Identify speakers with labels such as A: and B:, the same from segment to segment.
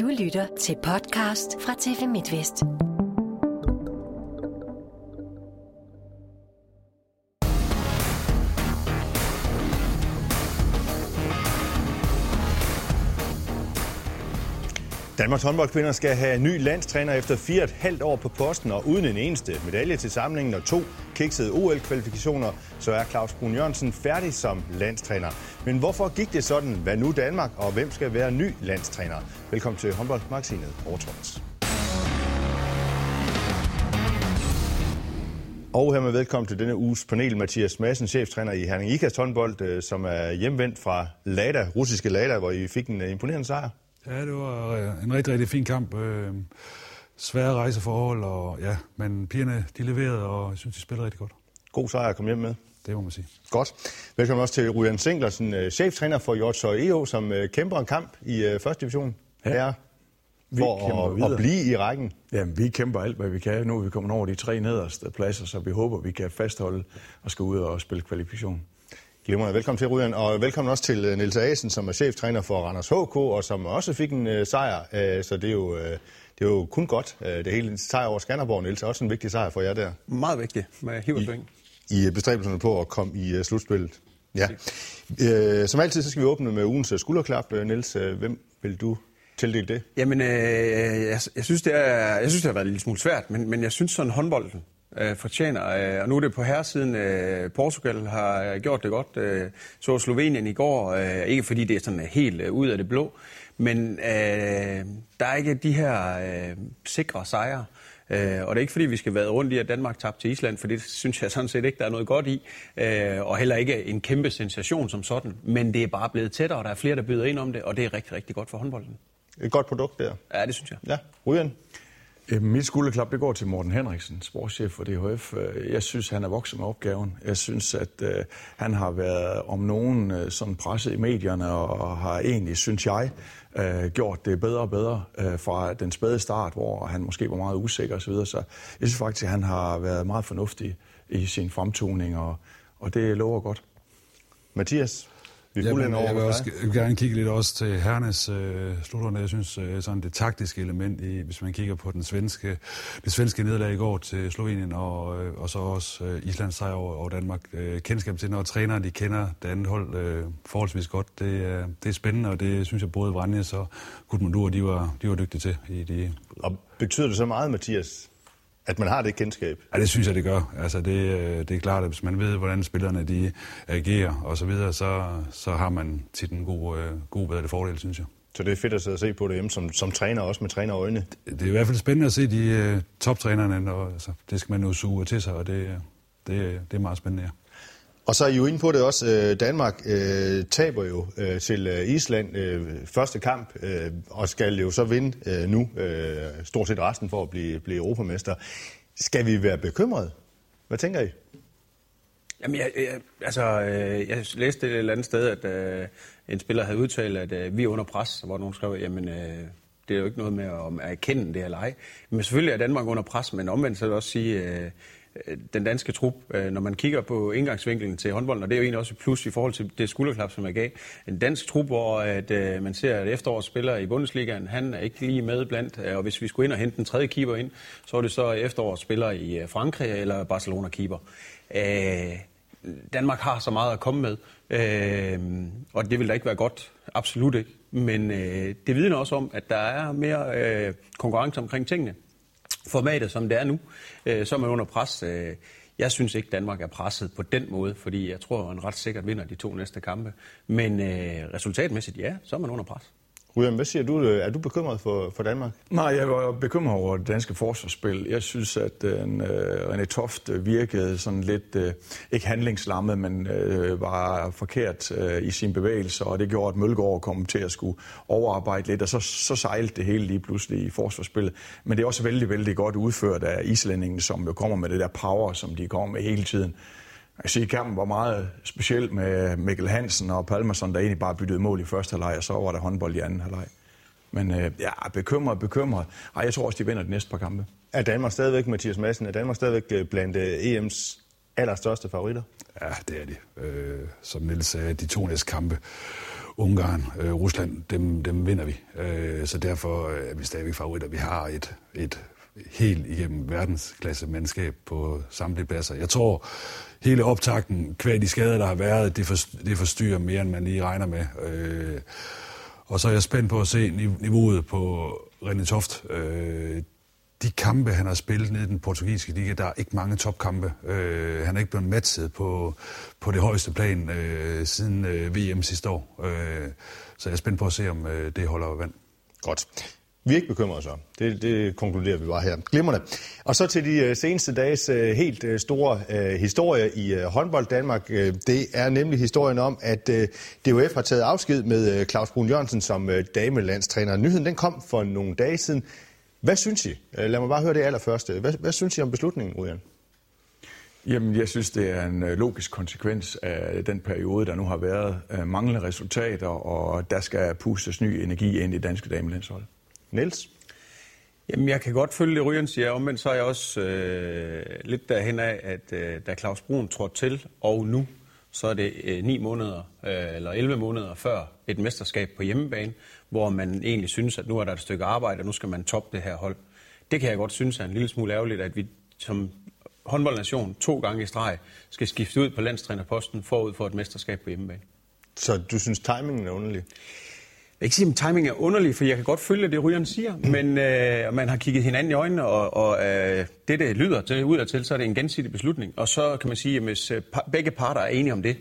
A: Du lytter til podcast fra TV MidtVest.
B: Danmarks håndboldkvinder skal have ny landstræner efter fire og et halvt år på posten, og uden en eneste medalje til samlingen og to kiksede OL-kvalifikationer, så er Claus Brun Jørgensen færdig som landstræner. Men hvorfor gik det sådan? Hvad nu Danmark, og hvem skal være ny landstræner? Velkommen til håndboldmagasinet Overtråds. Og hermed velkommen til denne uges panel. Mathias Madsen, cheftræner i Herning Ikast håndbold, øh, som er hjemvendt fra Lada, russiske Lada, hvor I fik en imponerende sejr.
C: Ja, det var øh, en rigtig, rigtig fin kamp. Øh, svære rejseforhold, og ja, men pigerne de leverede, og jeg synes, de spillede rigtig godt.
B: God sejr at komme hjem med.
C: Det må man sige.
B: Godt. Velkommen også til Ryan Singlersen, øh, cheftræner for Hjortshøj EO, som kæmper en kamp i første division. Ja. Her
D: vi
B: for at, at blive i rækken.
D: Jamen, vi kæmper alt, hvad vi kan. Nu er vi kommet over de tre nederste pladser, så vi håber, vi kan fastholde og skal ud og spille kvalifikation.
B: Glimrende. Velkommen til, Ryan. Og velkommen også til Nils Asen, som er cheftræner for Randers HK, og som også fik en uh, sejr. Uh, så det er, jo, uh, det er jo kun godt. Uh, det hele sejr over Skanderborg, Nils, er også en vigtig sejr for jer der.
E: Meget vigtig med hiversving.
B: I, I bestræbelserne på at komme i uh, slutspillet. Ja. Uh, som altid, så skal vi åbne med ugens skulderklap. Nils, uh, hvem vil du tildele det?
E: Jamen, øh, jeg, jeg, synes, det er, jeg synes, det har været lidt smule svært, men, men jeg synes sådan håndbolden, øh, fortjener. Øh, og nu er det på herresiden. Øh, Portugal har gjort det godt. Øh, så Slovenien i går. Øh, ikke fordi det er sådan helt øh, ud af det blå. Men øh, der er ikke de her øh, sikre sejre. Øh, og det er ikke fordi, vi skal være rundt i, at Danmark tabte til Island, for det synes jeg sådan set ikke, der er noget godt i. Øh, og heller ikke en kæmpe sensation som sådan. Men det er bare blevet tættere, og der er flere, der byder ind om det, og det er rigtig, rigtig godt for håndbolden.
B: Et godt produkt der.
E: Ja, det synes jeg.
B: Ja, Ryan?
D: Øh, mit skulderklap, det går til Morten Henriksen, sportschef for DHF. Øh, jeg synes, han er vokset med opgaven. Jeg synes, at øh, han har været om nogen sådan presset i medierne, og har egentlig, synes jeg, gjort det bedre og bedre fra den spæde start, hvor han måske var meget usikker osv. Så, så jeg synes faktisk, at han har været meget fornuftig i sin fremtoning, og, og det lover godt.
B: Mathias?
C: Vi er Jamen, over jeg vil også gerne kigge lidt også til Hernes øh, slutterne. Jeg synes, øh, sådan det taktiske element, i, hvis man kigger på den svenske, det svenske nederlag i går til Slovenien, og, øh, og så også øh, Islands sejr over, over Danmark. Øh, kendskab til, når trænere de kender det andet hold øh, forholdsvis godt, det, øh, det er spændende, og det synes jeg både Vranjes og Gudmundur, de var, de var dygtige til. I de...
B: Og betyder det så meget, Mathias, at man har det kendskab?
C: Ja, det synes jeg, det gør. Altså, det, øh, det er klart, at hvis man ved, hvordan spillerne de agerer og så videre, så, så har man tit en god, øh, god bedre fordel, synes jeg.
B: Så det er fedt at sidde og se på det hjemme som, som træner, også med trænerøjne?
C: Det, det er i hvert fald spændende at se de uh, toptrænerne, og altså, det skal man jo suge til sig, og det, det, det er meget spændende, ja.
B: Og så er I jo inde på det også. Øh, Danmark øh, taber jo øh, til øh, Island øh, første kamp, øh, og skal jo så vinde øh, nu øh, stort set resten for at blive, blive europamester. Skal vi være bekymrede? Hvad tænker I?
E: Jamen, jeg, jeg, altså, øh, jeg læste et eller andet sted, at øh, en spiller havde udtalt, at øh, vi er under pres, hvor nogen skrev, jamen, øh, det er jo ikke noget med at erkende det eller ej. Men selvfølgelig er Danmark under pres, men omvendt så vil jeg også sige, Øh, Øh, den danske trup, øh, når man kigger på indgangsvinkelen til håndbolden, og det er jo egentlig også et plus i forhold til det skulderklap, som jeg gav. En dansk trup, hvor at, øh, man ser, at efterårsspiller i Bundesligaen, han er ikke lige med blandt, øh, og hvis vi skulle ind og hente en tredje keeper ind, så er det så efterårsspiller i Frankrig eller Barcelona-keeper. Danmark har så meget at komme med, og det vil da ikke være godt, absolut ikke. Men det vidner også om, at der er mere konkurrence omkring tingene formatet, som det er nu, øh, som er under pres. Øh, jeg synes ikke, Danmark er presset på den måde, fordi jeg tror, at man ret sikkert vinder de to næste kampe. Men øh, resultatmæssigt, ja, så er man under pres.
B: William, hvad siger du? Øh, er du bekymret for, for Danmark?
D: Nej, jeg var bekymret over det danske forsvarsspil. Jeg synes, at uh, René Toft virkede sådan lidt, uh, ikke handlingslammet, men uh, var forkert uh, i sin bevægelse, og det gjorde, at Mølgaard kom til at skulle overarbejde lidt, og så, så sejlede det hele lige pludselig i forsvarsspillet. Men det er også vældig, vældig godt udført af islændingen, som jo kommer med det der power, som de kommer med hele tiden. Jeg siger, kampen var meget speciel med Mikkel Hansen og Palmerson, der egentlig bare byttede mål i første halvleg, og så var der håndbold i anden halvleg. Men øh, ja, bekymret, bekymret. Ej, jeg tror også, de vinder de næste par kampe.
B: Er Danmark stadigvæk, Mathias Madsen, er Danmark stadigvæk øh, blandt øh, EM's allerstørste favoritter?
C: Ja, det er de. Øh, som Niels sagde, de to næste kampe Ungarn, øh, Rusland, dem, dem vinder vi. Øh, så derfor er vi stadigvæk favoritter. Vi har et, et helt igennem verdensklasse mandskab på samtlige pladser. Jeg tror, hele optakten, kvad de skader, der har været, det, for, det forstyrrer mere, end man lige regner med. Øh, og så er jeg spændt på at se niveauet på René Toft. Øh, de kampe, han har spillet nede i den portugisiske liga, der er ikke mange topkampe. Øh, han er ikke blevet matchet på, på det højeste plan øh, siden øh, VM sidste år. Øh, så jeg er spændt på at se, om øh, det holder vand.
B: Godt. Vi er ikke bekymrede så. Det, det konkluderer vi bare her. Glimrende. Og så til de øh, seneste dages øh, helt øh, store øh, historie i håndbold Danmark. Det er nemlig historien om, at DUF har taget afsked med Claus Brun Jørgensen som damelandstræner. Nyheden den kom for nogle dage siden. Hvad synes I? Lad mig bare høre det allerførste. Hvad, hvad synes I om beslutningen, Ryan?
D: Jamen, jeg synes, det er en logisk konsekvens af den periode, der nu har været manglende resultater, og der skal pustes ny energi ind i danske damelandshold.
B: Niels?
E: Jamen, jeg kan godt følge det, Ryan siger, men så er jeg også øh, lidt derhen af, at øh, da Claus Brun trådte til, og nu, så er det øh, 9 måneder, øh, eller 11 måneder før et mesterskab på hjemmebane, hvor man egentlig synes, at nu er der et stykke arbejde, og nu skal man toppe det her hold. Det kan jeg godt synes er en lille smule ærgerligt, at vi som håndboldnation to gange i streg skal skifte ud på landstrænerposten forud for et mesterskab på hjemmebane.
B: Så du synes, timingen er underlig?
E: Jeg kan ikke sige, at timing er underlig, for jeg kan godt følge det, Ryan siger, mm. men øh, man har kigget hinanden i øjnene, og, og øh, det, det lyder til, ud til, så er det en gensidig beslutning. Og så kan man sige, at hvis øh, begge parter er enige om det,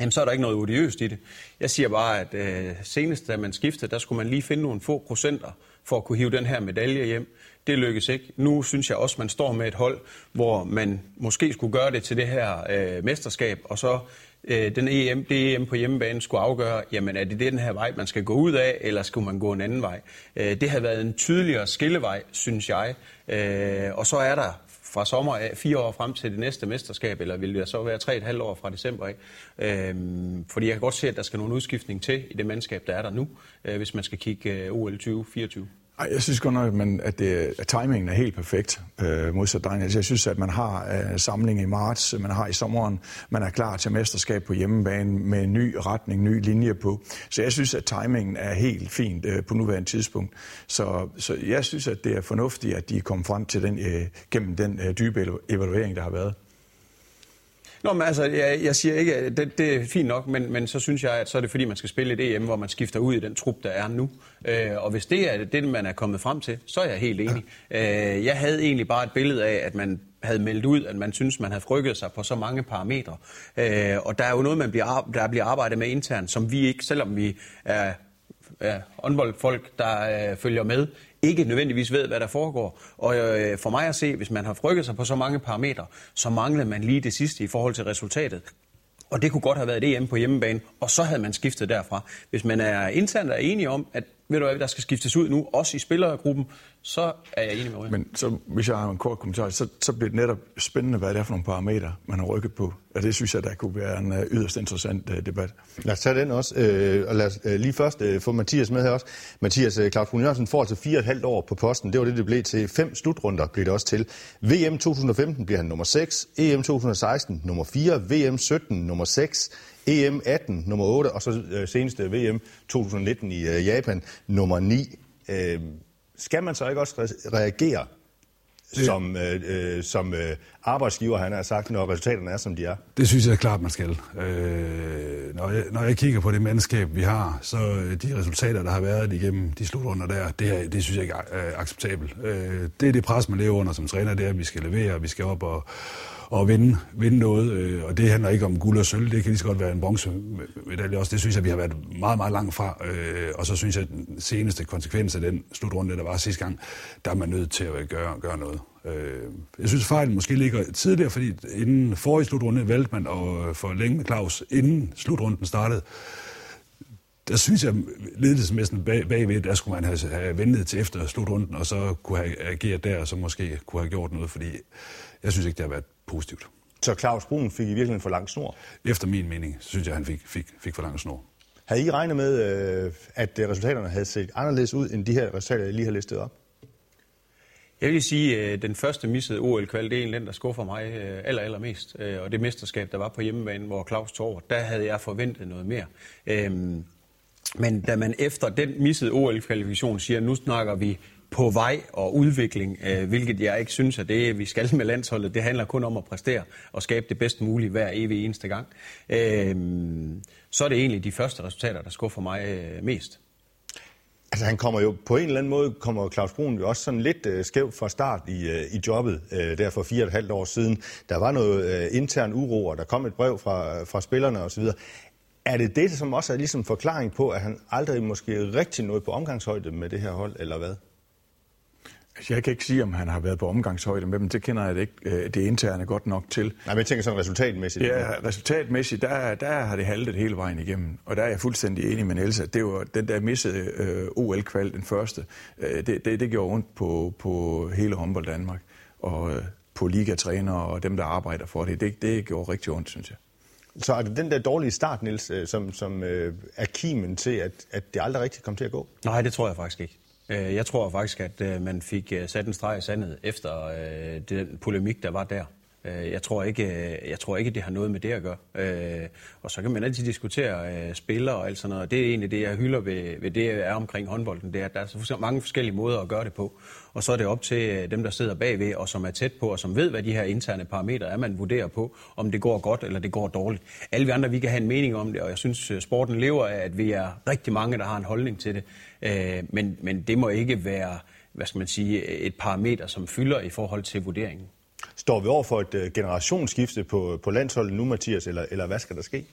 E: jamen, så er der ikke noget odiøst i det. Jeg siger bare, at øh, senest da man skiftede, der skulle man lige finde nogle få procenter for at kunne hive den her medalje hjem. Det lykkes ikke. Nu synes jeg også, man står med et hold, hvor man måske skulle gøre det til det her øh, mesterskab, og så øh, den EM, det EM på hjemmebane skulle afgøre, jamen er det den her vej, man skal gå ud af, eller skulle man gå en anden vej? Øh, det har været en tydeligere skillevej, synes jeg. Øh, og så er der fra sommer af fire år frem til det næste mesterskab, eller vil det så være tre et halvt år fra december af. Øhm, fordi jeg kan godt se, at der skal nogle udskiftning til i det mandskab, der er der nu, øh, hvis man skal kigge øh, OL 2024.
D: Ej, jeg synes godt nok, at, at, det, at timingen er helt perfekt øh, modsat dig. Altså, jeg synes, at man har øh, samling i marts, man har i sommeren, man er klar til mesterskab på hjemmebane med en ny retning, ny linje på. Så jeg synes, at timingen er helt fint øh, på nuværende tidspunkt. Så, så jeg synes, at det er fornuftigt, at de er kommet frem til den, øh, gennem den øh, dybe evaluering, der har været.
E: Nå, men altså, jeg, jeg siger ikke, at det, det er fint nok, men, men så synes jeg, at så er det fordi, man skal spille et EM, hvor man skifter ud i den trup, der er nu. Øh, og hvis det er det, man er kommet frem til, så er jeg helt enig. Ja. Øh, jeg havde egentlig bare et billede af, at man havde meldt ud, at man synes, man havde frykket sig på så mange parametre. Øh, og der er jo noget, man bliver, der bliver arbejdet med internt, som vi ikke, selvom vi er ja, håndboldfolk, der øh, følger med, ikke nødvendigvis ved, hvad der foregår. Og øh, for mig at se, hvis man har frykket sig på så mange parametre, så mangler man lige det sidste i forhold til resultatet. Og det kunne godt have været det hjemme på hjemmebane, og så havde man skiftet derfra. Hvis man er internt er enige om, at ved du hvad, der skal skiftes ud nu, også i spillergruppen, så er jeg enig med Ryan.
D: Men så, hvis jeg har en kort kommentar, så, så bliver det netop spændende, hvad det er for nogle parametre, man har rykket på. Og det synes jeg, der kunne være en uh, yderst interessant uh, debat.
B: Lad os tage den også. Uh, og lad os uh, lige først uh, få Mathias med her også. Mathias uh, Claus Jørgensen får altså fire og et halvt år på posten. Det var det, det blev til. Fem slutrunder blev det også til. VM 2015 bliver han nummer 6, EM 2016 nummer 4, VM 17 nummer 6, EM 18 nummer 8, og så uh, seneste VM 2019 i uh, Japan nummer 9. Uh, skal man så ikke også reagere det, som, øh, øh, som øh, arbejdsgiver, han har sagt, når resultaterne er, som de er?
C: Det synes jeg er klart, man skal. Øh, når, jeg, når jeg kigger på det mandskab, vi har, så øh, de resultater, der har været igennem de slutrunder der, det, er, det synes jeg ikke er acceptabelt. Øh, det er det pres, man lever under som træner, det er, at vi skal levere, vi skal op og at vinde, vinde noget. Øh, og det handler ikke om guld og sølv, det kan lige så godt være en bronzemedalje også. Det synes jeg, vi har været meget, meget langt fra. Øh, og så synes jeg, at den seneste konsekvens af den slutrunde, der var sidste gang, der er man nødt til at gøre, gøre noget. Øh, jeg synes, fejlen måske ligger tidligere, fordi inden forrige slutrunde valgte man at øh, forlænge med Claus, inden slutrunden startede der synes jeg, ledelsesmæssigt bag, bagved, der skulle man have, have ventet til efter slutrunden, og så kunne have ageret der, og så måske kunne have gjort noget, fordi jeg synes ikke, det har været positivt.
B: Så Claus Brun fik i virkeligheden for lang snor?
C: Efter min mening, så synes jeg, han fik, fik, fik for lang snor.
B: Havde I regnet med, øh, at resultaterne havde set anderledes ud, end de her resultater, jeg lige har listet op?
E: Jeg vil sige, at øh, den første missede OL-kval, det er en den, der skuffer mig øh, aller, allermest. Og det mesterskab, der var på hjemmebane, hvor Claus tog over, der havde jeg forventet noget mere. Øhm, Men da man efter den missede OL-kvalifikation siger, nu snakker vi på vej og udvikling, øh, hvilket jeg ikke synes, at det vi skal med landsholdet. Det handler kun om at præstere og skabe det bedst mulige hver evig eneste gang. Øh, så er det egentlig de første resultater, der skuffer mig øh, mest.
B: Altså han kommer jo på en eller anden måde, kommer Claus Brun jo også sådan lidt øh, skævt fra start i, øh, i jobbet, øh, der for fire og et halvt år siden. Der var noget øh, intern uro, og der kom et brev fra, fra spillerne osv. Er det det, som også er ligesom forklaring på, at han aldrig måske rigtig nåede på omgangshøjde med det her hold, eller hvad?
D: Altså, jeg kan ikke sige, om han har været på omgangshøjde med dem. Det kender jeg det ikke øh, det interne godt nok til.
B: Nej, men jeg tænker sådan resultatmæssigt.
D: Ja, resultatmæssigt, der, der har det haltet hele vejen igennem. Og der er jeg fuldstændig enig med Niels, at det var den der missede øh, OL-kval, den første. Øh, det, det, det gjorde ondt på, på hele håndbold Danmark. Og øh, på ligatræner og dem, der arbejder for det. det. Det gjorde rigtig ondt, synes jeg.
B: Så er det den der dårlige start, Niels, øh, som, som øh, er kimen til, at, at det aldrig rigtig kom til at gå?
E: Nej, det tror jeg faktisk ikke. Øh, jeg tror faktisk, at øh, man fik øh, sat en streg i sandet efter øh, den polemik, der var der. Øh, jeg tror, ikke, øh, jeg tror ikke, det har noget med det at gøre. Øh, og så kan man altid diskutere spillere og alt sådan noget. Det er egentlig det, jeg hylder ved, ved det, er omkring håndbolden. Det er, at der er så mange forskellige måder at gøre det på. Og så er det op til dem, der sidder bagved og som er tæt på og som ved, hvad de her interne parametre er, man vurderer på, om det går godt eller det går dårligt. Alle vi andre, vi kan have en mening om det, og jeg synes, sporten lever af, at vi er rigtig mange, der har en holdning til det. Øh, men, men det må ikke være, hvad skal man sige, et parameter, som fylder i forhold til vurderingen.
B: Står vi over for et uh, generationsskifte på, på landsholdet nu, Mathias, eller, eller hvad skal der ske?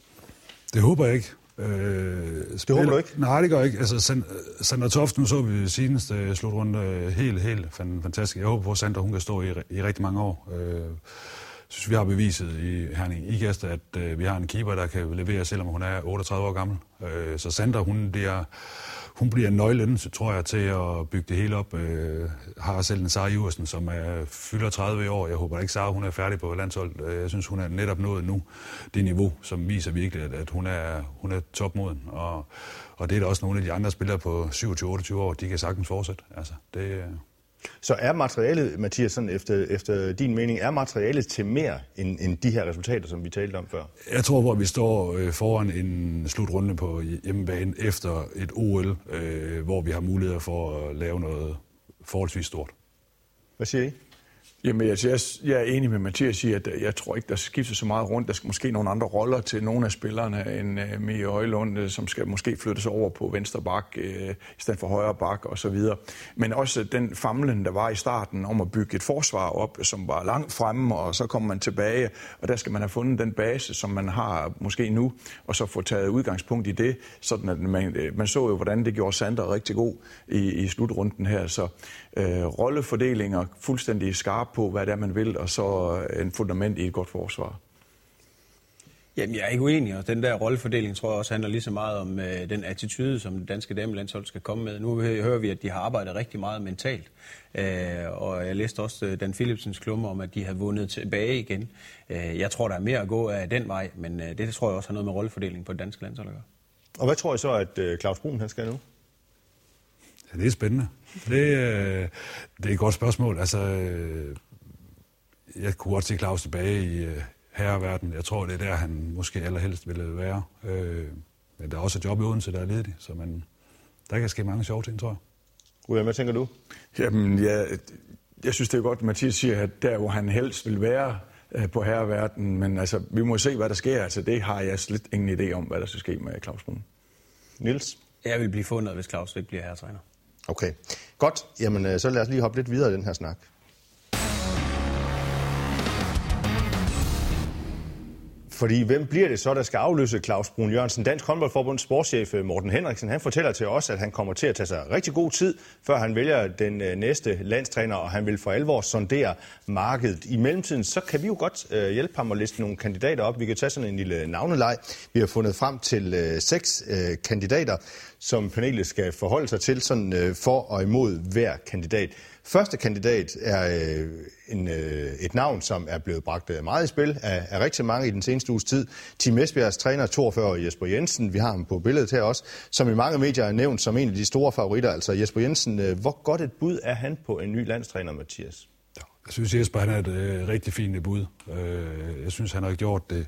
C: Det håber jeg ikke. Øh,
B: spiller... Det håber du ikke?
C: Nej, det gør jeg ikke. Altså, Sandra Toft, nu så vi seneste øh, slutrunde helt, helt fantastisk. Jeg håber på, at Sandra hun kan stå i, i rigtig mange år. Øh, synes, vi har beviset i Herning Ikast, at øh, vi har en keeper, der kan levere, selvom hun er 38 år gammel. Øh, så Sandra, hun bliver hun bliver nøglen, så tror jeg, til at bygge det hele op. Øh, har selv en Sara Iversen, som er, fylder 30 år. Jeg håber ikke, Sara hun er færdig på landshold. Øh, jeg synes, hun er netop nået nu det niveau, som viser virkelig, at, at hun, er, hun er topmoden. Og, og det er der også nogle af de andre spillere på 27-28 år, de kan sagtens fortsætte. Altså, det,
B: så er materialet, Mathias, sådan efter, efter din mening, er materialet til mere end, end de her resultater, som vi talte om før?
C: Jeg tror, hvor vi står øh, foran en slutrunde på hjemmebane efter et OL, øh, hvor vi har muligheder for at lave noget forholdsvis stort.
B: Hvad siger I?
D: Jamen, jeg, jeg, jeg er enig med Mathias i, at øh, jeg tror ikke, der skifter så meget rundt. Der skal måske nogle andre roller til nogle af spillerne end uh, Mie Øjlund, uh, øh, som skal måske flyttes over på venstre bak uh, i stedet for højre bak og så videre. Men også den famlen, der var i starten om at bygge et forsvar op, som var langt fremme, og så kommer man tilbage, og der skal man have fundet den base, som man har måske nu, og så få taget udgangspunkt i det, sådan at man, man så jo, hvordan det gjorde Sander rigtig god i, i slutrunden her. Så uh, rollefordelinger fuldstændig skarpe på, hvad det er, man vil, og så en fundament i et godt forsvar.
E: Jamen, jeg er ikke uenig, og den der rollefordeling tror jeg også handler lige så meget om øh, den attitude, som det danske damelandshold skal komme med. Nu hører vi, at de har arbejdet rigtig meget mentalt, øh, og jeg læste også øh, Dan Philipsens klummer om, at de har vundet tilbage igen. Øh, jeg tror, der er mere at gå af den vej, men øh, det tror jeg også har noget med rollefordeling på det danske landshold at gøre.
B: Og hvad tror I så, at øh, Claus Brun han skal nu?
C: Ja, det er spændende. Det, øh, det er et godt spørgsmål. Altså, øh, jeg kunne godt se Claus tilbage i øh, herreverden. Jeg tror, det er der, han måske allerhelst ville være. Øh, men der er også et job i Odense, der er ledig, så man, der kan ske mange sjove ting, tror jeg.
B: Rune, hvad tænker du?
D: Jamen, jeg, jeg synes, det er godt, at Mathias siger, at der, hvor han helst vil være øh, på herreverden, men altså, vi må se, hvad der sker. Altså, det har jeg slet ingen idé om, hvad der skal ske med Claus Brun.
B: Nils?
E: Jeg vil blive fundet, hvis Claus ikke bliver herretræner.
B: Okay, godt. Jamen, øh, så lad os lige hoppe lidt videre i den her snak. Fordi hvem bliver det så, der skal afløse Claus Brun Jørgensen? Dansk håndboldforbunds sportschef øh, Morten Henriksen, han fortæller til os, at han kommer til at tage sig rigtig god tid, før han vælger den øh, næste landstræner, og han vil for alvor sondere markedet. I mellemtiden, så kan vi jo godt øh, hjælpe ham at liste nogle kandidater op. Vi kan tage sådan en lille navneleg. Vi har fundet frem til øh, seks kandidater, som panelet skal forholde sig til sådan for og imod hver kandidat. Første kandidat er øh, en, øh, et navn, som er blevet bragt øh, meget i spil af, af rigtig mange i den seneste uges tid. Team Esbjergs træner, 42 Jesper Jensen, vi har ham på billedet her også, som i mange medier er nævnt som en af de store favoritter. Altså Jesper Jensen, øh, hvor godt et bud er han på en ny landstræner, Mathias?
C: Jeg synes, Jesper han er et øh, rigtig fint bud. Øh, jeg synes, han har gjort det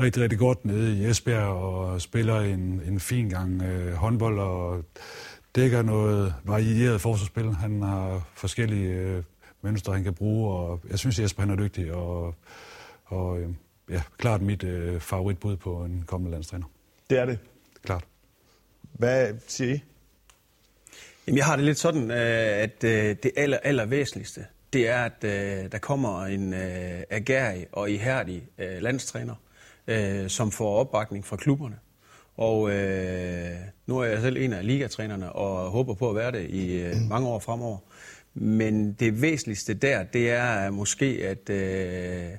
C: rigtig, rigtig godt nede i Esbjerg og spiller en, en fin gang øh, håndbold og dækker noget varieret forsvarsspil. Han har forskellige øh, mønstre, han kan bruge, og jeg synes, Jesper han er dygtig, og, og øh, ja, klart mit øh, favoritbud på en kommende landstræner.
B: Det er det?
C: Klart.
B: Hvad siger I?
E: Jamen, jeg har det lidt sådan, øh, at øh, det aller, aller væsentligste, det er, at øh, der kommer en agerig og ihærdig landstræner, som får opbakning fra klubberne. Og øh, nu er jeg selv en af ligatrænerne og håber på at være det i øh, mange år fremover. Men det væsentligste der, det er måske, at, øh,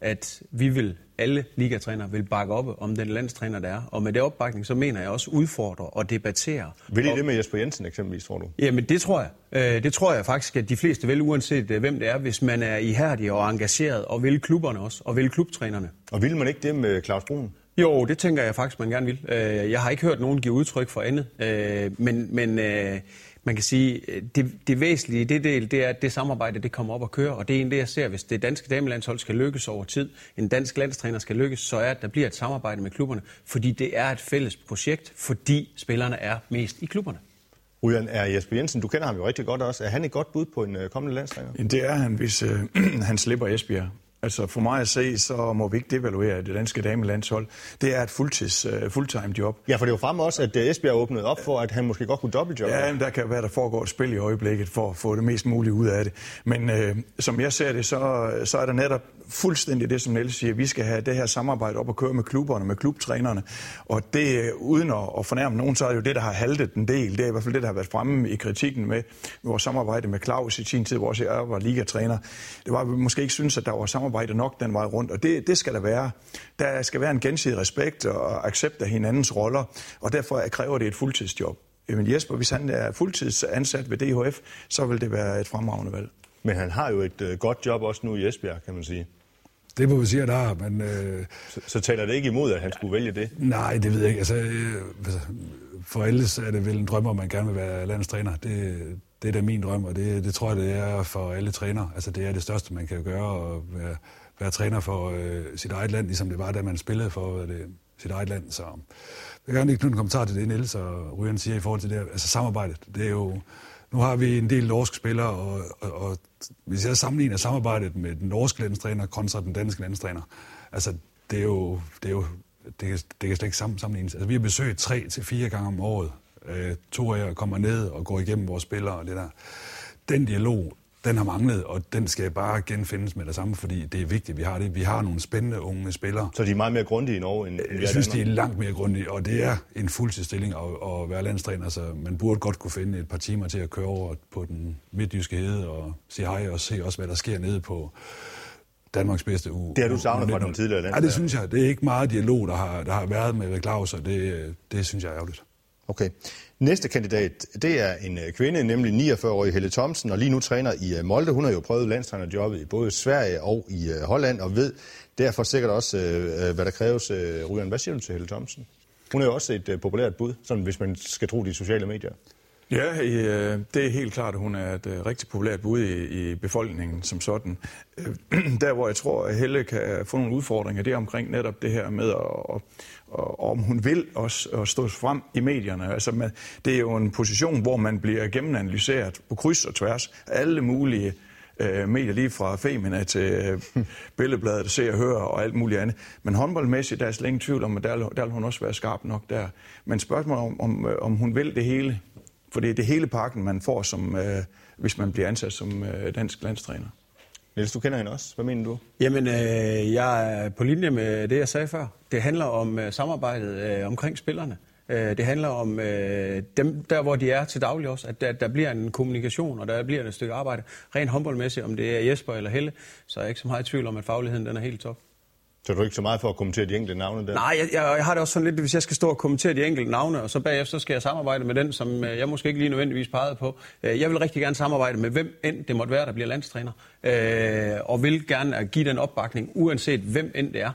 E: at vi vil, alle ligatrænere vil bakke op om den landstræner, der er. Og med det opbakning, så mener jeg også udfordre og debattere.
B: Vil I
E: og,
B: det med Jesper Jensen eksempelvis, tror du?
E: Jamen det tror jeg. Øh, det tror jeg faktisk, at de fleste vil, uanset øh, hvem det er, hvis man er ihærdig og engageret, og vil klubberne også, og vil klubtrænerne.
B: Og vil man ikke det med Claus Brun?
E: Jo, det tænker jeg faktisk, man gerne vil. Øh, jeg har ikke hørt nogen give udtryk for andet, øh, men, men øh, man kan sige, det, det væsentlige i det del, det er, at det samarbejde, det kommer op og kører, og det er egentlig det, jeg ser, hvis det danske damelandshold skal lykkes over tid, en dansk landstræner skal lykkes, så er, at der bliver et samarbejde med klubberne, fordi det er et fælles projekt, fordi spillerne er mest i klubberne.
B: Ryan, er Jesper Jensen, du kender ham jo rigtig godt også. Er han et godt bud på en kommende landstræner?
D: Det er han, hvis øh, han slipper Esbjerg. Altså for mig at se, så må vi ikke devaluere det danske damelandshold. Det er et fuldtids, uh, fulltime job.
B: Ja, for det var frem også, at Esbjerg åbnede op for, at han måske godt kunne dobbeltjobbe.
D: Ja, men der kan være, der foregår et spil i øjeblikket for at få det mest muligt ud af det. Men uh, som jeg ser det, så, så er der netop fuldstændig det, som Niels siger. Vi skal have det her samarbejde op og køre med klubberne, med klubtrænerne. Og det, uden at, at fornærme nogen, så er det jo det, der har haltet en del. Det er i hvert fald det, der har været fremme i kritikken med vores samarbejde med Claus i sin tid, hvor jeg var ligatræner. Det var, at vi måske ikke synes, at der var samarbejde nok den vej rundt. Og det, det skal der være. Der skal være en gensidig respekt og accept af hinandens roller. Og derfor kræver det et fuldtidsjob. Men Jesper, hvis han er fuldtidsansat ved DHF, så vil det være et fremragende valg.
B: Men han har jo et øh, godt job også nu i Esbjerg, kan man sige.
C: Det må vi sige, at der har, men... Øh,
B: så, så taler det ikke imod, at han skulle vælge det?
C: Nej, det ved jeg ikke. Altså, øh, for ellers er det vel en drøm, at man gerne vil være landstræner. Det, det er da min drøm, og det, det tror jeg, det er for alle trænere. Altså, det er det største, man kan gøre, at være, være træner for øh, sit eget land, ligesom det var, da man spillede for det, sit eget land. Så jeg vil gerne lige knytte en kommentar til det, Niels og Ryan siger i forhold til det. Altså samarbejdet, det er jo nu har vi en del norske spillere, og, og, og hvis jeg sammenligner samarbejdet med den norske landstræner kontra den danske landstræner, altså det er jo, det er jo det kan, det kan slet ikke sammenlignes. Altså, vi har besøgt tre til fire gange om året. Øh, to af jer kommer ned og går igennem vores spillere og det der. Den dialog, den har manglet, og den skal bare genfindes med det samme, fordi det er vigtigt, vi har det. Vi har nogle spændende unge spillere.
B: Så de er meget mere grundige i Norge, end,
C: Jeg synes, de er langt mere grundige, og det er en fuldtidsstilling at, at være landstræner, så man burde godt kunne finde et par timer til at køre over på den midtjyske hede og sige hej og se også, hvad der sker nede på Danmarks bedste uge.
B: Det har du savnet fra den tidligere landstræner?
C: Ja, det synes jeg. Det er ikke meget dialog, der har, der har været med Claus, og det, det synes jeg er ærgerligt.
B: Okay. Næste kandidat, det er en øh, kvinde, nemlig 49-årige Helle Thomsen, og lige nu træner i øh, Molde. Hun har jo prøvet landstrænerjobbet i både Sverige og i øh, Holland, og ved derfor sikkert også, hvad der kræves. Ryan, hvad siger du til Helle Thomsen? Hun er jo også et populært bud, sådan hvis man skal tro de sociale medier.
D: Ja, det er helt klart, at hun er et rigtig populært bud i, befolkningen som sådan. Der, hvor jeg tror, at Helle kan få nogle udfordringer, det er omkring netop det her med at, og om hun vil også og stå frem i medierne. Altså, man, det er jo en position, hvor man bliver gennemanalyseret på kryds og tværs af alle mulige øh, medier, lige fra Femina til øh, Billedbladet, Se og Høre og alt muligt andet. Men håndboldmæssigt, der er slet ingen tvivl om, at der, der vil hun også være skarp nok der. Men spørgsmålet om, om, øh, om hun vil det hele, for det er det hele pakken, man får, som, øh, hvis man bliver ansat som øh, dansk landstræner.
B: Niels, du kender hende også. Hvad mener du?
E: Jamen, øh, jeg er på linje med det, jeg sagde før. Det handler om øh, samarbejdet øh, omkring spillerne. Øh, det handler om øh, dem, der hvor de er til daglig også, at der, der bliver en kommunikation, og der bliver et stykke arbejde. Rent håndboldmæssigt, om det er Jesper eller Helle, så er jeg ikke så meget i tvivl om, at fagligheden den er helt top.
B: Så er du ikke så meget for at kommentere de enkelte navne der?
E: Nej, jeg, jeg, jeg har det også sådan lidt, hvis jeg skal stå og kommentere de enkelte navne, og så bagefter skal jeg samarbejde med den, som øh, jeg måske ikke lige nødvendigvis pegede på. Øh, jeg vil rigtig gerne samarbejde med hvem end det måtte være, der bliver landstræner. Øh, og vil gerne give den opbakning, uanset hvem end det er.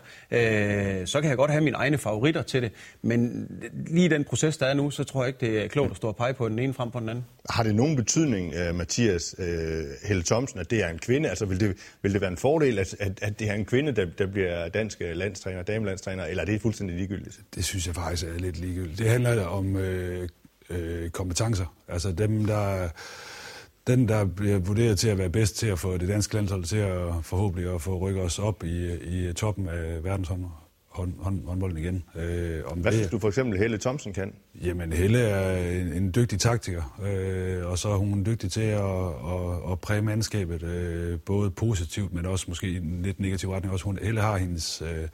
E: Øh, så kan jeg godt have mine egne favoritter til det, men lige den proces, der er nu, så tror jeg ikke, det er klogt at stå og pege på den ene frem på den anden.
B: Har det nogen betydning, øh, Mathias øh, Helle Thomsen, at det er en kvinde? Altså vil det, vil det være en fordel, at, at, at det er en kvinde, der, der bliver dansk øh, landstræner, damelandstræner, eller er det fuldstændig ligegyldigt?
C: Det synes jeg faktisk er lidt ligegyldigt. Det handler om øh, øh, kompetencer. Altså dem, der den, der bliver vurderet til at være bedst til at få det danske landshold til at forhåbentlig at få rykket os op i, i toppen af verdensholdet hånd, hånd, håndbolden igen.
B: Øh, om Hvad det, synes du for eksempel Helle Thomsen kan?
C: Jamen, Helle er en, en dygtig taktiker, øh, og så er hun dygtig til at, at, at præge mandskabet, øh, både positivt, men også måske i en lidt negativ retning. Også hun, Helle har hendes... Øh,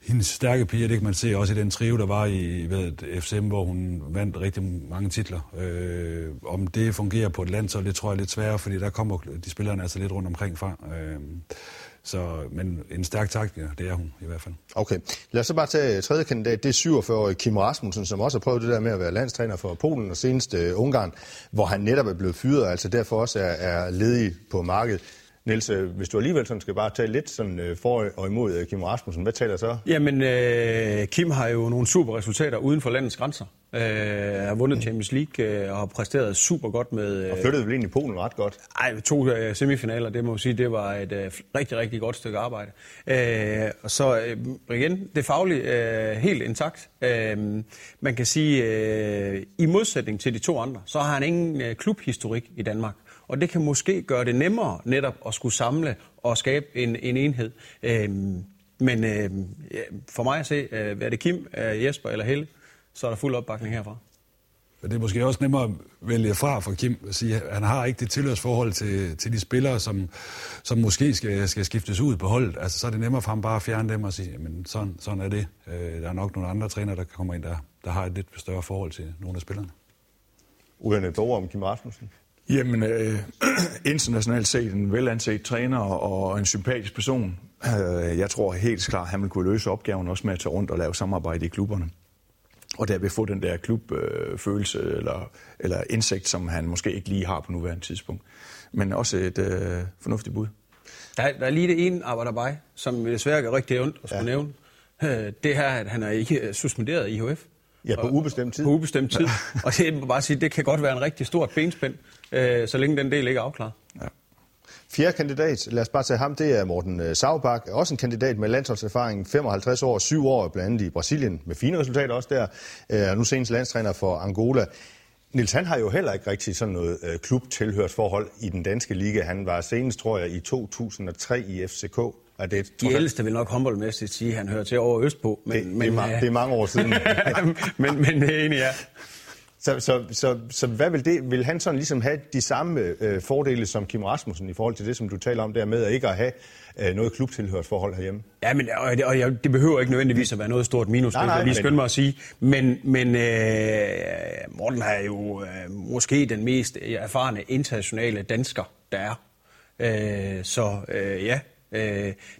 C: hendes stærke piger, det kan man se også i den trio, der var i ved, FCM, hvor hun vandt rigtig mange titler. Øh, om det fungerer på et land, så det tror jeg er lidt sværere, fordi der kommer de spillerne altså lidt rundt omkring fra. Øh, så, men en stærk taktiker, det er hun i hvert fald.
B: Okay. Lad os så bare tage øh, tredje kandidat. Det er 47-årige Kim Rasmussen, som også har prøvet det der med at være landstræner for Polen og senest uh, Ungarn, hvor han netop er blevet fyret, altså derfor også er, er ledig på markedet. Niels, øh, hvis du alligevel sådan skal bare tage lidt sådan øh, for og imod øh, Kim Rasmussen, hvad taler så?
E: Jamen, øh, Kim har jo nogle super resultater uden for landets grænser. Øh, har vundet Champions League øh, og har præsteret super godt med...
B: Øh, og flyttede vel ind i Polen ret godt?
E: Nej, to øh, semifinaler, det må jeg sige, det var et øh, rigtig, rigtig godt stykke arbejde. Øh, og så øh, igen, det faglige øh, helt intakt. Øh, man kan sige, øh, i modsætning til de to andre, så har han ingen øh, klubhistorik i Danmark og det kan måske gøre det nemmere netop at skulle samle og skabe en, en enhed. Øhm, men øh, for mig at se, øh, er det Kim, øh, Jesper eller Helle, så er der fuld opbakning herfra.
C: Men det er måske også nemmere at vælge fra for Kim at sige, at han har ikke det tilhørsforhold til, til de spillere, som, som måske skal, skal skiftes ud på holdet. Altså, så er det nemmere for ham bare at fjerne dem og sige, men sådan, sådan er det. Øh, der er nok nogle andre trænere, der kommer ind, der, der har et lidt større forhold til nogle af spillerne.
B: Uden et ord om Kim Rasmussen?
D: Jamen, øh, internationalt set en velanset træner og en sympatisk person. Øh, jeg tror helt klart, at han vil kunne løse opgaven også med at tage rundt og lave samarbejde i klubberne. Og derved få den der klubfølelse øh, eller, eller indsigt, som han måske ikke lige har på nuværende tidspunkt. Men også et øh, fornuftigt bud.
E: Der er, der er lige det ene arbejderbej, som desværre er rigtig ondt at skulle ja. nævne. Øh, det her, at han er ikke suspenderet i IHF.
B: Ja, på ubestemt tid.
E: På ubestemt tid. og det bare sige, det kan godt være en rigtig stort benspænd, øh, så længe den del ikke er afklaret. Ja.
B: Fjerde kandidat, lad os bare tage ham, det er Morten øh, Saubak, også en kandidat med landsholdserfaring, 55 år, 7 år, blandt andet i Brasilien, med fine resultater også der, øh, og nu senest landstræner for Angola. Nils, han har jo heller ikke rigtig sådan noget øh, klubtilhørsforhold i den danske liga. Han var senest, tror jeg, i 2003 i FCK.
E: Er det, De ældste vil nok håndboldmæssigt sige, at han hører til over Østpå.
B: Men, det, men, det, er, det er mange år siden.
E: men, men det er enig, ja.
B: Så, så, så, så hvad vil det? Vil han sådan ligesom have de samme øh, fordele som Kim Rasmussen i forhold til det, som du taler om der med at ikke at have øh, noget klubtilhørsforhold herhjemme?
E: Ja, men og, og, og, det behøver ikke nødvendigvis at være noget stort minus, nej, nej, jeg lige skynde mig at sige. Men, men øh, Morten er jo øh, måske den mest erfarne internationale dansker, der er. Øh, så øh, ja, Øh,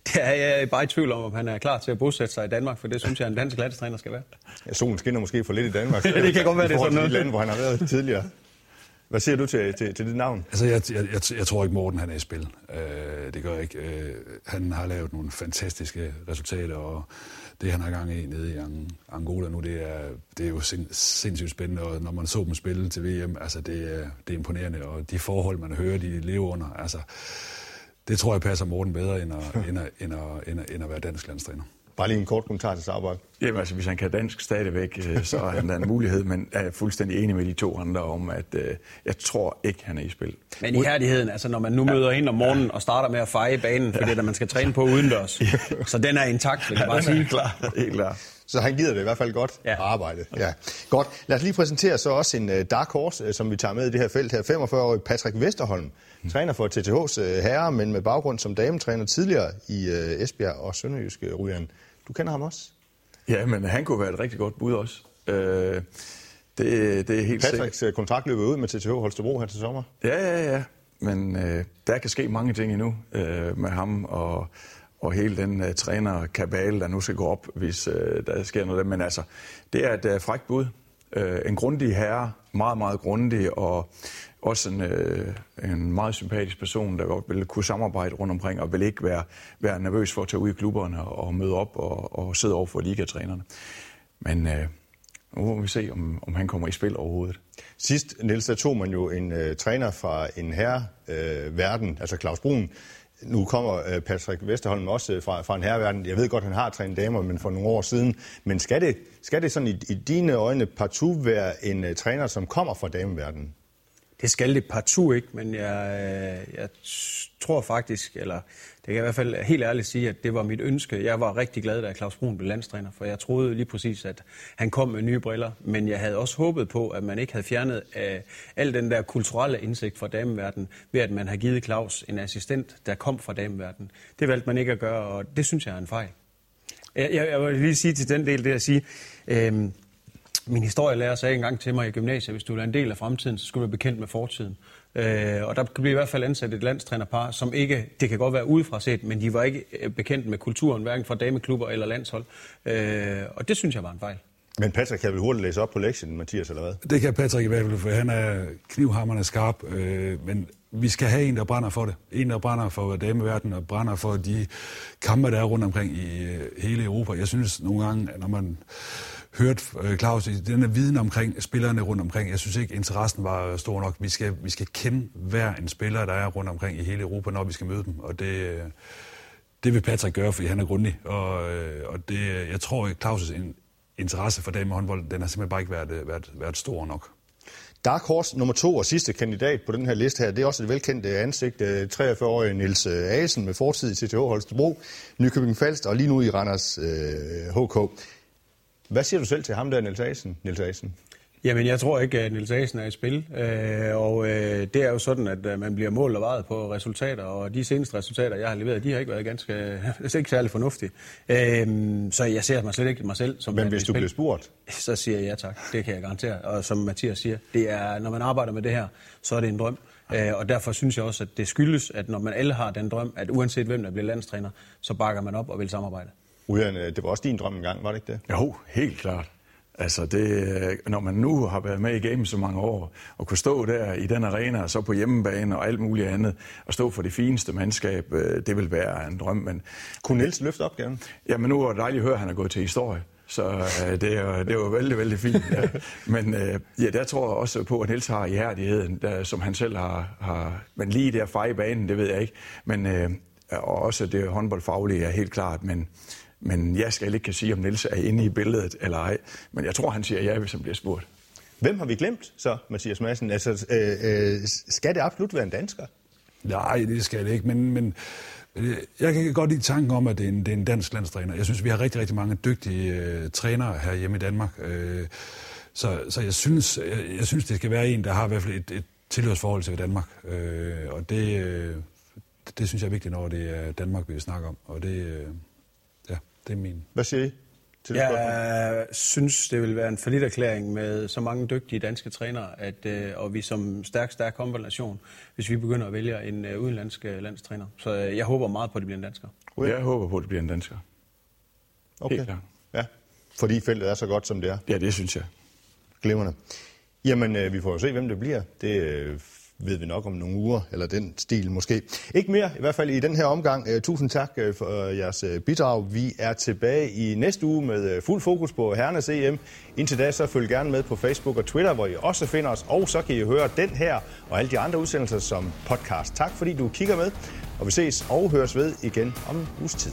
E: det er jeg bare i tvivl om, om han er klar til at bosætte sig i Danmark, for det synes jeg, en dansk landstræner skal være.
B: Ja, solen skinner måske for lidt i Danmark.
E: det kan godt være, det er sådan noget.
B: I lande, hvor han har været tidligere. Hvad siger du til, til, til dit navn?
C: Altså, jeg, jeg, jeg, jeg tror ikke, Morten han er i spil. Øh, det gør jeg ikke. Øh, han har lavet nogle fantastiske resultater, og det, han har gang i nede i Angola nu, det er, det er jo sind, sindssygt spændende, og når man så dem spille til VM, altså, det er, det er imponerende, og de forhold, man hører, de lever under, altså, det tror jeg passer Morten bedre, end at, end at, end at, end at, end at være dansk landstræner.
B: Bare lige en kort kommentar til Sauber.
D: Jamen altså, hvis han kan dansk stadigvæk, øh, så er han en mulighed, men er jeg fuldstændig enig med de to andre om, at uh, jeg tror ikke, han er i spil.
E: Men i herligheden, altså når man nu ja. møder ind om morgenen og starter med at feje banen, for ja. det der man skal træne på udendørs, så den er intakt, vil jeg bare sige.
D: klar, helt klar.
B: Så han gider det i hvert fald godt ja. at arbejde. Ja. Godt. Lad os lige præsentere så også en uh, dark horse, uh, som vi tager med i det her felt her. 45-årig Patrick Vesterholm. Træner for TTH's uh, herre, men med baggrund som dametræner tidligere i uh, Esbjerg og Sønderjyske Ryan. Du kender ham også?
D: Ja, men han kunne være et rigtig godt bud også. Uh, det, det er helt
B: Patricks sikkert. kontrakt løber ud med TTH Holstebro her til sommer.
D: Ja, ja, ja. Men uh, der kan ske mange ting endnu uh, med ham, og og hele den uh, trænerkabale, der nu skal gå op, hvis uh, der sker noget. Men altså, det er et uh, frækt bud øh, en grundig herre, meget, meget grundig, og også en, øh, en meget sympatisk person, der godt ville kunne samarbejde rundt omkring, og ville ikke være, være nervøs for at tage ud i klubberne og møde op og, og sidde over for ligatrænerne. Men øh, nu må vi se, om, om han kommer i spil overhovedet.
B: Sidst, Niels, der tog man jo en øh, træner fra en herre øh, verden, altså Claus Brun, nu kommer øh, Patrick Vesterholm også øh, fra, fra en herreverden. Jeg ved godt, han har trænet damer, men for nogle år siden. Men skal det, skal det sådan i, i dine øjne partout være en uh, træner, som kommer fra dameverdenen?
E: Det skal det partout ikke, men jeg, øh, jeg tror faktisk, eller det kan jeg i hvert fald helt ærligt sige, at det var mit ønske. Jeg var rigtig glad, da Claus Brun blev landstræner, for jeg troede lige præcis, at han kom med nye briller. Men jeg havde også håbet på, at man ikke havde fjernet uh, al den der kulturelle indsigt fra dameverdenen, ved at man har givet Claus en assistent, der kom fra dameverdenen. Det valgte man ikke at gøre, og det synes jeg er en fejl. Jeg, jeg, jeg vil lige sige til den del, det at sige, øh, min historielærer sagde engang til mig i gymnasiet, hvis du er en del af fremtiden, så skal du være bekendt med fortiden. Øh, og der kan blive i hvert fald ansat et landstrænerpar, som ikke, det kan godt være udefra set, men de var ikke øh, bekendt med kulturen, hverken fra dameklubber eller landshold. Øh, og det synes jeg var en fejl.
B: Men Patrick kan vel hurtigt læse op på lektien, Mathias, eller hvad?
C: Det kan Patrick i hvert fald, for han er knivhammerne skarp. Øh, men vi skal have en, der brænder for det. En, der brænder for dameverdenen og brænder for de kampe, der er rundt omkring i øh, hele Europa. Jeg synes nogle gange, når man hørte øh, Claus i denne viden omkring spillerne rundt omkring. Jeg synes ikke, interessen var øh, stor nok. Vi skal, vi skal kende hver en spiller, der er rundt omkring i hele Europa, når vi skal møde dem. Og det, øh, det vil Patrick gøre, fordi han er grundig. Og, og det, jeg tror, at Claus' interesse for damehåndbold, den har simpelthen bare ikke været, været, været stor nok.
B: Dark Horse nummer to og sidste kandidat på den her liste her, det er også et velkendt ansigt, 43-årige Nils Asen med fortid i CTH Holstebro, Nykøbing Falster og lige nu i Randers øh, HK. Hvad siger du selv til ham der, Niels Asen? Niels Asen?
E: Jamen, jeg tror ikke, at Niels Asen er i spil. Øh, og øh, det er jo sådan, at øh, man bliver målt og vejet på resultater, og de seneste resultater, jeg har leveret, de har ikke været ganske, det er ikke særlig fornuftige. Så jeg ser mig slet ikke mig selv som
B: Men hvis du bliver spurgt?
E: Så siger jeg ja tak, det kan jeg garantere. Og som Mathias siger, det er, når man arbejder med det her, så er det en drøm. Og derfor synes jeg også, at det skyldes, at når man alle har den drøm, at uanset hvem der bliver landstræner, så bakker man op og vil samarbejde.
B: Ujern, det var også din drøm engang, var det ikke det?
D: Jo, helt klart. Altså det, når man nu har været med i gamet så mange år, og kunne stå der i den arena, og så på hjemmebane og alt muligt andet, og stå for det fineste mandskab, øh, det vil være en drøm. Men,
B: kunne Niels løfte opgaven?
D: Jamen nu er det dejligt at høre, at han er gået til historie. Så øh, det, er, det var vældig, vældig fint. Ja. Men øh, ja, der tror jeg også på, at Niels har ihærdigheden, der, som han selv har, har... Men lige der fej i banen, det ved jeg ikke. Men, øh, og også det håndboldfaglige er helt klart. Men, men jeg skal ikke kan sige, om Niels er inde i billedet eller ej. Men jeg tror, han siger ja, hvis han bliver spurgt.
B: Hvem har vi glemt så, Mathias Madsen? Altså, øh, øh, skal det absolut være en dansker?
C: Nej, det skal det ikke, men, men jeg kan godt lide tanken om, at det er en, det er en dansk landstræner. Jeg synes, vi har rigtig, rigtig mange dygtige øh, trænere her hjemme i Danmark. Øh, så, så jeg, synes, jeg, jeg synes, det skal være en, der har i hvert fald et, et tilhørsforhold til Danmark. Øh, og det, øh, det synes jeg er vigtigt, når det er Danmark, vi snakker om. Og det, øh, det er min.
B: Hvad siger I?
E: Til jeg spørgsmål? synes, det vil være en forlidt erklæring med så mange dygtige danske trænere, at, øh, og vi som stærk, stærk håndboldnation, hvis vi begynder at vælge en uh, udenlandsk uh, landstræner. Så uh, jeg håber meget på, at det bliver en dansker.
D: Jeg håber på, at det bliver en dansker.
B: Okay. Helt klart. Ja, fordi feltet er så godt, som det er.
D: Ja, det synes jeg.
B: Glimrende. Jamen, øh, vi får jo se, hvem det bliver. Det øh, ved vi nok om nogle uger, eller den stil måske. Ikke mere, i hvert fald i den her omgang. Øh, tusind tak øh, for øh, jeres bidrag. Vi er tilbage i næste uge med fuld fokus på Hernes EM. Indtil da, så følg gerne med på Facebook og Twitter, hvor I også finder os. Og så kan I høre den her og alle de andre udsendelser som podcast. Tak fordi du kigger med, og vi ses og høres ved igen om en uges tid.